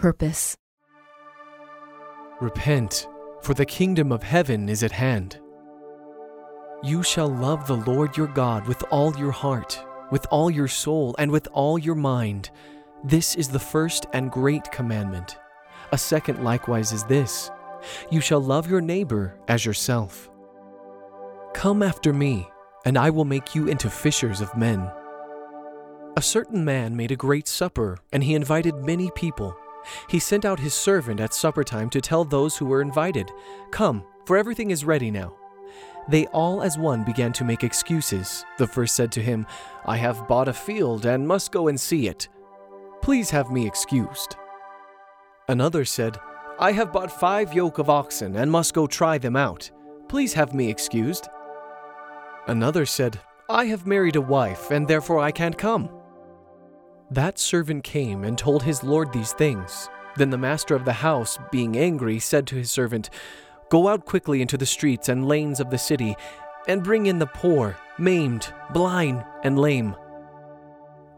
purpose. Repent, for the kingdom of heaven is at hand. You shall love the Lord your God with all your heart, with all your soul, and with all your mind. This is the first and great commandment. A second likewise is this You shall love your neighbor as yourself. Come after me, and I will make you into fishers of men. A certain man made a great supper, and he invited many people. He sent out his servant at supper time to tell those who were invited, Come, for everything is ready now. They all as one began to make excuses. The first said to him, I have bought a field and must go and see it. Please have me excused. Another said, I have bought five yoke of oxen and must go try them out. Please have me excused. Another said, I have married a wife, and therefore I can't come. That servant came and told his lord these things. Then the master of the house, being angry, said to his servant, Go out quickly into the streets and lanes of the city, and bring in the poor, maimed, blind, and lame.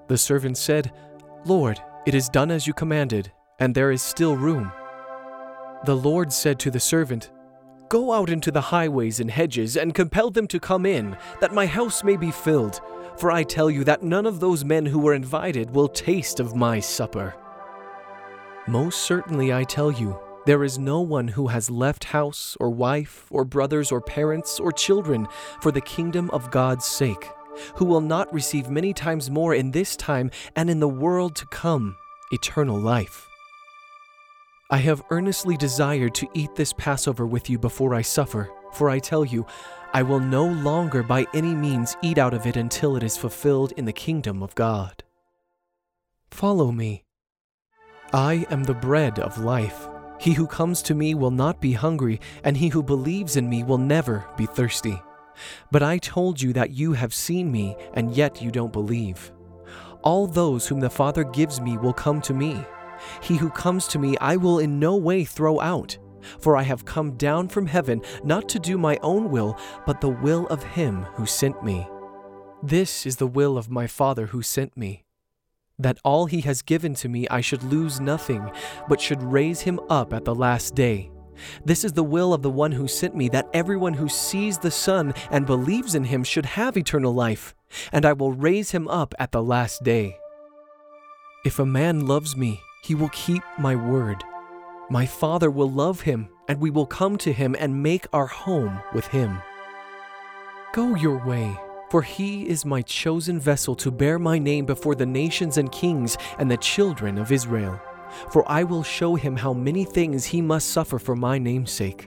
The servant said, Lord, it is done as you commanded, and there is still room. The Lord said to the servant, Go out into the highways and hedges, and compel them to come in, that my house may be filled. For I tell you that none of those men who were invited will taste of my supper. Most certainly I tell you, there is no one who has left house, or wife, or brothers, or parents, or children for the kingdom of God's sake, who will not receive many times more in this time and in the world to come eternal life. I have earnestly desired to eat this Passover with you before I suffer, for I tell you, I will no longer by any means eat out of it until it is fulfilled in the kingdom of God. Follow me. I am the bread of life. He who comes to me will not be hungry, and he who believes in me will never be thirsty. But I told you that you have seen me, and yet you don't believe. All those whom the Father gives me will come to me. He who comes to me I will in no way throw out. For I have come down from heaven not to do my own will, but the will of him who sent me. This is the will of my Father who sent me that all he has given to me I should lose nothing, but should raise him up at the last day. This is the will of the one who sent me, that everyone who sees the Son and believes in him should have eternal life, and I will raise him up at the last day. If a man loves me, he will keep my word. My Father will love him, and we will come to him and make our home with him. Go your way. For he is my chosen vessel to bear my name before the nations and kings and the children of Israel. For I will show him how many things he must suffer for my name's sake.